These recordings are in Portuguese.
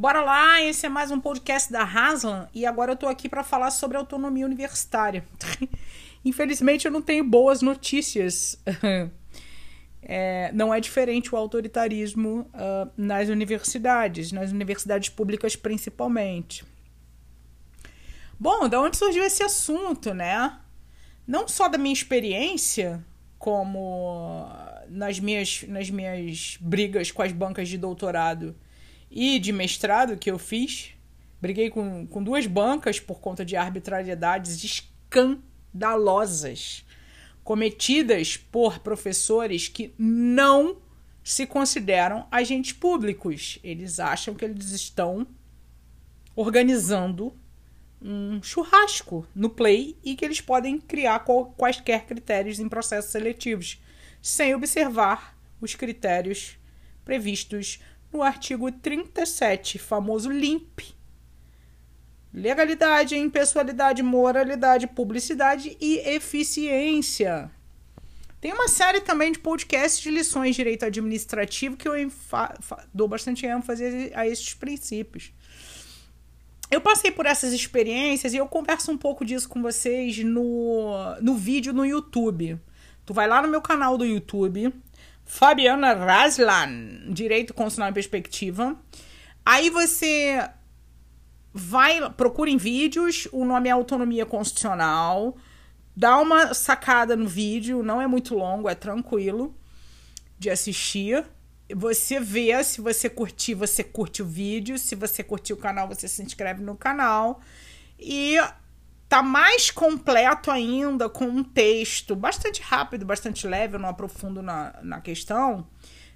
Bora lá, esse é mais um podcast da Haslam e agora eu tô aqui para falar sobre autonomia universitária. Infelizmente eu não tenho boas notícias. É, não é diferente o autoritarismo uh, nas universidades, nas universidades públicas principalmente. Bom, da onde surgiu esse assunto, né? Não só da minha experiência, como nas minhas, nas minhas brigas com as bancas de doutorado e de mestrado que eu fiz. Briguei com, com duas bancas por conta de arbitrariedades escandalosas cometidas por professores que não se consideram agentes públicos. Eles acham que eles estão organizando um churrasco no Play e que eles podem criar quaisquer critérios em processos seletivos, sem observar os critérios previstos no artigo 37, famoso LIMP. Legalidade, impessoalidade, moralidade, publicidade e eficiência. Tem uma série também de podcasts de lições de direito administrativo que eu dou bastante ênfase a esses princípios eu passei por essas experiências e eu converso um pouco disso com vocês no, no vídeo no YouTube. Tu vai lá no meu canal do YouTube, Fabiana Raslan, Direito Constitucional em Perspectiva. Aí você vai, procura em vídeos, o nome é Autonomia Constitucional. Dá uma sacada no vídeo, não é muito longo, é tranquilo de assistir você vê, se você curtir, você curte o vídeo, se você curtir o canal, você se inscreve no canal. E tá mais completo ainda com um texto bastante rápido, bastante leve, eu não aprofundo na, na questão,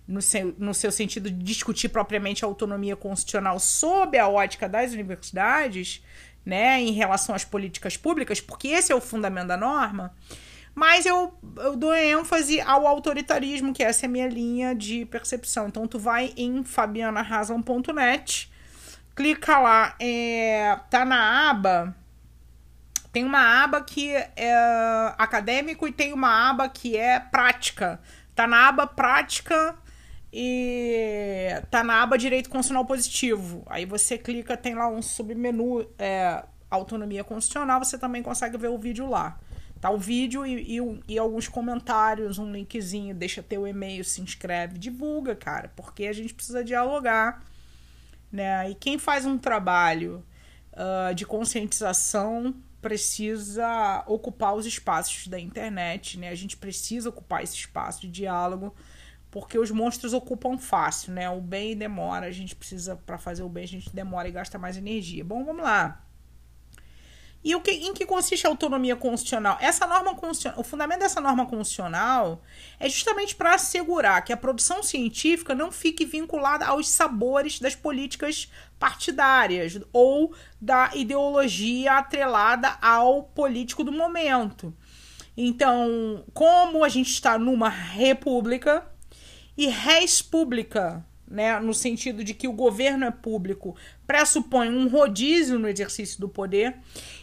no seu, no seu sentido de discutir propriamente a autonomia constitucional sob a ótica das universidades, né, em relação às políticas públicas, porque esse é o fundamento da norma. Mas eu, eu dou ênfase ao autoritarismo, que essa é a minha linha de percepção. Então, tu vai em fabianaraslam.net, clica lá, é, tá na aba. Tem uma aba que é acadêmico e tem uma aba que é prática. Tá na aba prática e tá na aba direito constitucional positivo. Aí você clica, tem lá um submenu é, autonomia constitucional, você também consegue ver o vídeo lá. Tá o vídeo e, e, e, alguns comentários, um linkzinho, deixa teu e-mail, se inscreve, divulga, cara, porque a gente precisa dialogar, né? E quem faz um trabalho uh, de conscientização precisa ocupar os espaços da internet, né? A gente precisa ocupar esse espaço de diálogo, porque os monstros ocupam fácil, né? O bem demora, a gente precisa, para fazer o bem, a gente demora e gasta mais energia. Bom, vamos lá. E o que, em que consiste a autonomia constitucional? Essa norma constitucional, o fundamento dessa norma constitucional é justamente para assegurar que a produção científica não fique vinculada aos sabores das políticas partidárias ou da ideologia atrelada ao político do momento. Então, como a gente está numa república e res pública né, no sentido de que o governo é público, pressupõe um rodízio no exercício do poder.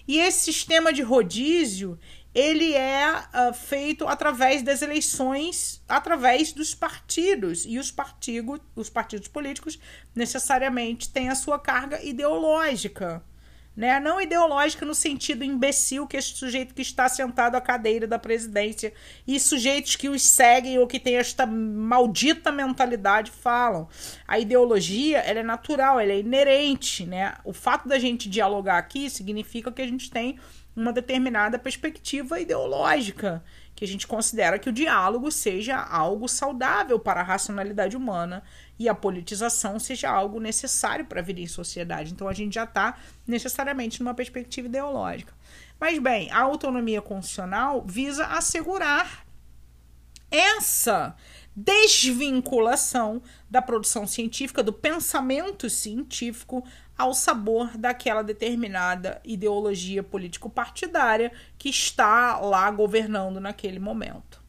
E esse sistema de rodízio, ele é uh, feito através das eleições, através dos partidos. E os, partido, os partidos políticos necessariamente têm a sua carga ideológica né? Não ideológica no sentido imbecil que esse sujeito que está sentado à cadeira da presidência e sujeitos que os seguem ou que têm esta maldita mentalidade falam. A ideologia, ela é natural, ela é inerente, né? O fato da gente dialogar aqui significa que a gente tem uma determinada perspectiva ideológica, que a gente considera que o diálogo seja algo saudável para a racionalidade humana e a politização seja algo necessário para vida em sociedade. Então a gente já está necessariamente numa perspectiva ideológica. Mas bem, a autonomia constitucional visa assegurar essa desvinculação da produção científica, do pensamento científico, ao sabor daquela determinada ideologia político-partidária que está lá governando naquele momento.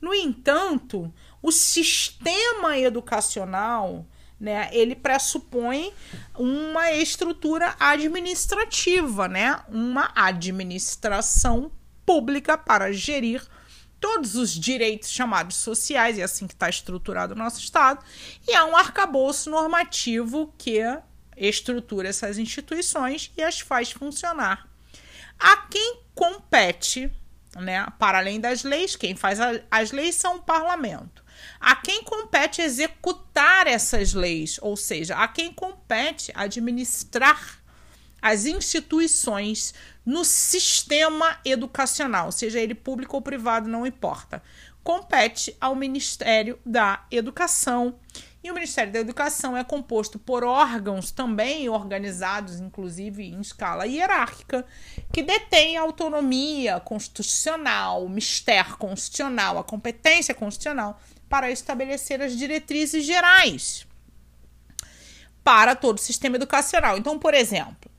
No entanto, o sistema educacional, né, ele pressupõe uma estrutura administrativa, né, uma administração pública para gerir todos os direitos chamados sociais, e é assim que está estruturado o nosso Estado, e há um arcabouço normativo que estrutura essas instituições e as faz funcionar. A quem compete, né, para além das leis, quem faz a, as leis são o parlamento. A quem compete executar essas leis, ou seja, a quem compete administrar as instituições no sistema educacional, seja ele público ou privado, não importa. Compete ao Ministério da Educação. E o Ministério da Educação é composto por órgãos também organizados, inclusive em escala hierárquica, que detêm a autonomia constitucional, o mistério constitucional, a competência constitucional para estabelecer as diretrizes gerais para todo o sistema educacional. Então, por exemplo,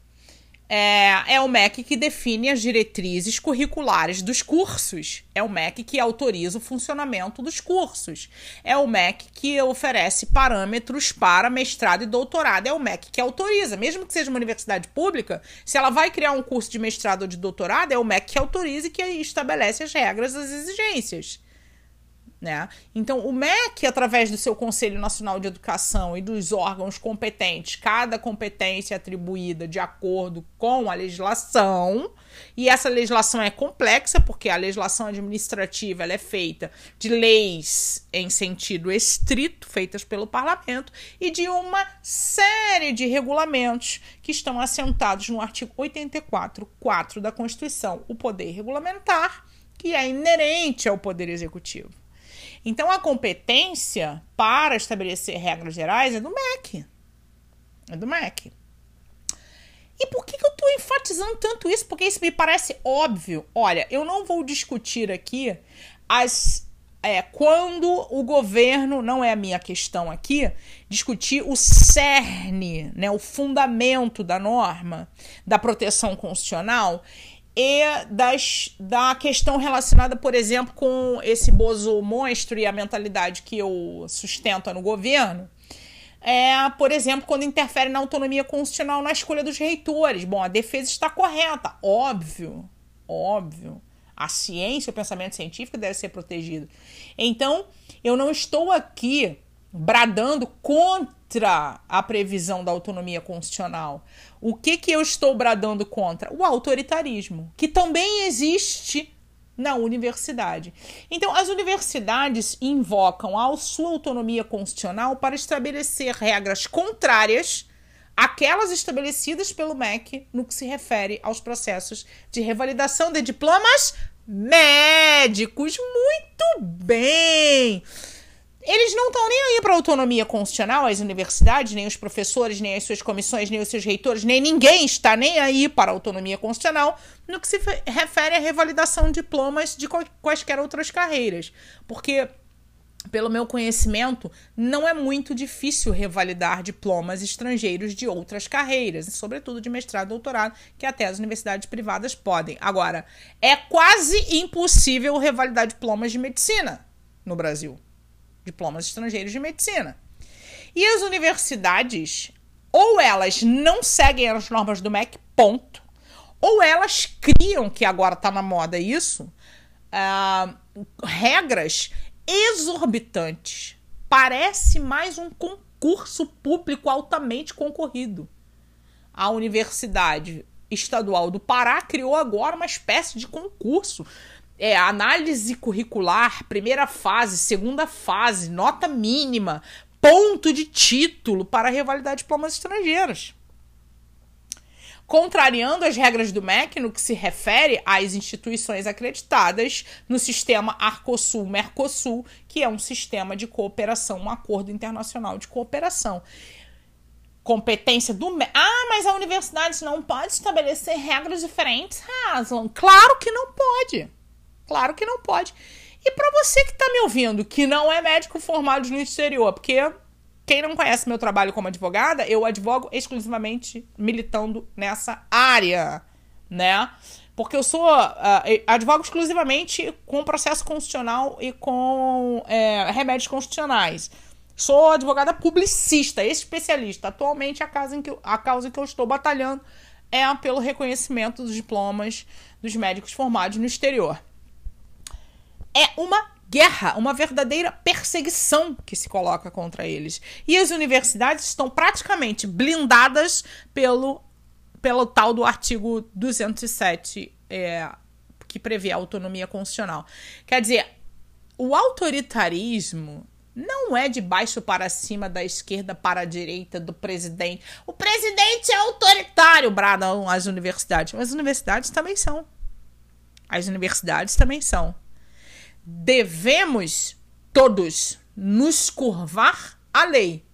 é, é o MEC que define as diretrizes curriculares dos cursos. É o MEC que autoriza o funcionamento dos cursos. É o MEC que oferece parâmetros para mestrado e doutorado. É o MEC que autoriza. Mesmo que seja uma universidade pública, se ela vai criar um curso de mestrado ou de doutorado, é o MEC que autoriza e que estabelece as regras, as exigências. Né? Então, o MEC, através do seu Conselho Nacional de Educação e dos órgãos competentes, cada competência é atribuída de acordo com a legislação, e essa legislação é complexa, porque a legislação administrativa é feita de leis em sentido estrito, feitas pelo parlamento, e de uma série de regulamentos que estão assentados no artigo 84.4 da Constituição, o poder regulamentar, que é inerente ao poder executivo. Então, a competência para estabelecer regras gerais é do MEC. É do MEC. E por que, que eu estou enfatizando tanto isso? Porque isso me parece óbvio. Olha, eu não vou discutir aqui as. É, quando o governo, não é a minha questão aqui, discutir o cerne, né, o fundamento da norma da proteção constitucional e das, da questão relacionada, por exemplo, com esse bozo monstro e a mentalidade que eu sustento no governo. É, por exemplo, quando interfere na autonomia constitucional na escolha dos reitores. Bom, a defesa está correta, óbvio, óbvio. A ciência, o pensamento científico deve ser protegido. Então, eu não estou aqui bradando contra a previsão da autonomia constitucional. O que, que eu estou bradando contra? O autoritarismo, que também existe na universidade. Então, as universidades invocam a sua autonomia constitucional para estabelecer regras contrárias àquelas estabelecidas pelo MEC no que se refere aos processos de revalidação de diplomas médicos. Muito bem! Eles não estão nem aí para autonomia constitucional, as universidades, nem os professores, nem as suas comissões, nem os seus reitores, nem ninguém está nem aí para autonomia constitucional no que se refere à revalidação de diplomas de quaisquer outras carreiras. Porque, pelo meu conhecimento, não é muito difícil revalidar diplomas estrangeiros de outras carreiras, sobretudo de mestrado e doutorado, que até as universidades privadas podem. Agora, é quase impossível revalidar diplomas de medicina no Brasil diplomas estrangeiros de medicina. E as universidades, ou elas não seguem as normas do MEC, ponto, ou elas criam, que agora está na moda isso, uh, regras exorbitantes. Parece mais um concurso público altamente concorrido. A Universidade Estadual do Pará criou agora uma espécie de concurso é, análise curricular, primeira fase, segunda fase, nota mínima, ponto de título para revalidar diplomas estrangeiros. Contrariando as regras do MEC no que se refere às instituições acreditadas no sistema Arcosul-Mercosul, que é um sistema de cooperação, um acordo internacional de cooperação competência do. Ah, mas a universidade não pode estabelecer regras diferentes, Haslam. Claro que não pode. Claro que não pode. E para você que está me ouvindo, que não é médico formado no exterior, porque quem não conhece meu trabalho como advogada, eu advogo exclusivamente militando nessa área, né? Porque eu sou uh, advogo exclusivamente com processo constitucional e com é, remédios constitucionais. Sou advogada publicista, especialista. Atualmente, a causa, em que, a causa que eu estou batalhando é pelo reconhecimento dos diplomas dos médicos formados no exterior é uma guerra, uma verdadeira perseguição que se coloca contra eles. E as universidades estão praticamente blindadas pelo, pelo tal do artigo 207, é, que prevê a autonomia constitucional. Quer dizer, o autoritarismo não é de baixo para cima, da esquerda para a direita, do presidente. O presidente é autoritário, bradam as universidades. Mas as universidades também são. As universidades também são. Devemos todos nos curvar à lei.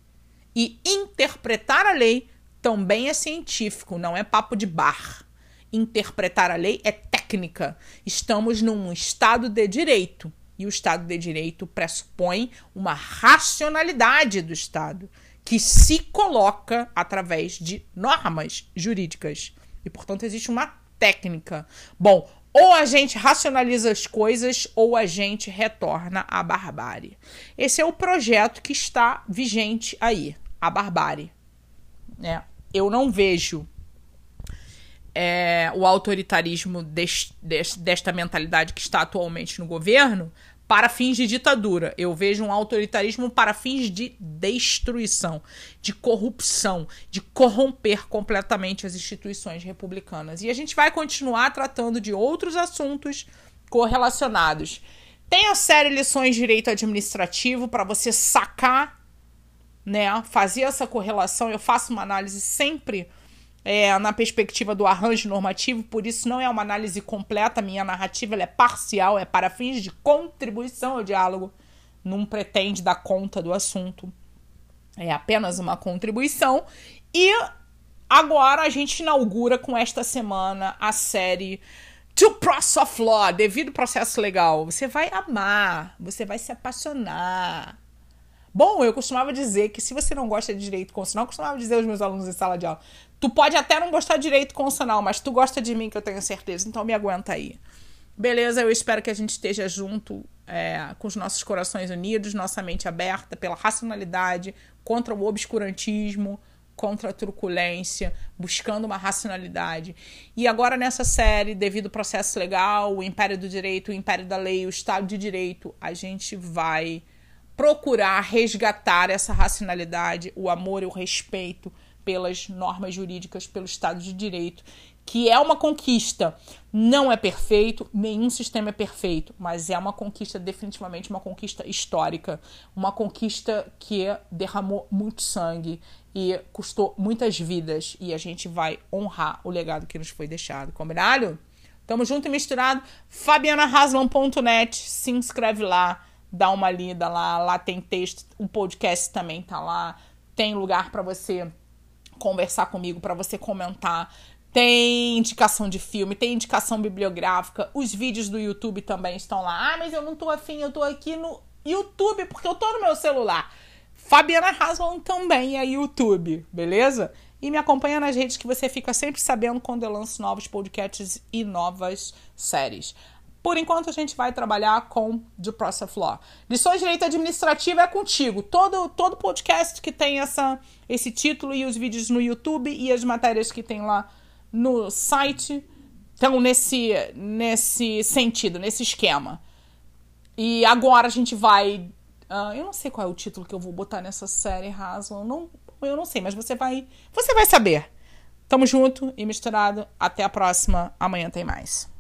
E interpretar a lei também é científico, não é papo de bar. Interpretar a lei é técnica. Estamos num estado de direito e o Estado de Direito pressupõe uma racionalidade do Estado que se coloca através de normas jurídicas. E, portanto, existe uma técnica. Bom, ou a gente racionaliza as coisas ou a gente retorna à barbárie. Esse é o projeto que está vigente aí, a barbárie. É, eu não vejo é, o autoritarismo des, des, desta mentalidade que está atualmente no governo para fins de ditadura. Eu vejo um autoritarismo para fins de destruição, de corrupção, de corromper completamente as instituições republicanas. E a gente vai continuar tratando de outros assuntos correlacionados. Tem a série Lições de Direito Administrativo para você sacar, né, fazer essa correlação. Eu faço uma análise sempre é, na perspectiva do arranjo normativo, por isso não é uma análise completa, minha narrativa é parcial, é para fins de contribuição ao diálogo, não pretende dar conta do assunto, é apenas uma contribuição. E agora a gente inaugura com esta semana a série To Process of Law, devido processo legal. Você vai amar, você vai se apaixonar. Bom, eu costumava dizer que se você não gosta de direito constitucional, eu costumava dizer aos meus alunos em sala de aula, Tu pode até não gostar de direito constitucional, mas tu gosta de mim, que eu tenho certeza. Então me aguenta aí. Beleza, eu espero que a gente esteja junto é, com os nossos corações unidos, nossa mente aberta pela racionalidade, contra o obscurantismo, contra a truculência, buscando uma racionalidade. E agora nessa série, devido ao processo legal, o império do direito, o império da lei, o Estado de Direito, a gente vai procurar resgatar essa racionalidade, o amor e o respeito pelas normas jurídicas, pelo Estado de Direito, que é uma conquista. Não é perfeito, nenhum sistema é perfeito, mas é uma conquista, definitivamente uma conquista histórica, uma conquista que derramou muito sangue e custou muitas vidas, e a gente vai honrar o legado que nos foi deixado. Combinado? Tamo junto e misturado. FabianaHaslam.net, se inscreve lá, dá uma lida lá, lá tem texto, o podcast também tá lá, tem lugar para você conversar comigo, para você comentar. Tem indicação de filme, tem indicação bibliográfica. Os vídeos do YouTube também estão lá. Ah, mas eu não tô afim, eu tô aqui no YouTube porque eu tô no meu celular. Fabiana Haslam também é YouTube, beleza? E me acompanha nas redes que você fica sempre sabendo quando eu lanço novos podcasts e novas séries. Por enquanto, a gente vai trabalhar com The Process of Law. Lições de Direito Administrativo é contigo. Todo, todo podcast que tem essa, esse título e os vídeos no YouTube e as matérias que tem lá no site estão nesse, nesse sentido, nesse esquema. E agora a gente vai. Uh, eu não sei qual é o título que eu vou botar nessa série, Haslam. Não, eu não sei, mas você vai. Você vai saber. Tamo junto e misturado. Até a próxima. Amanhã tem mais.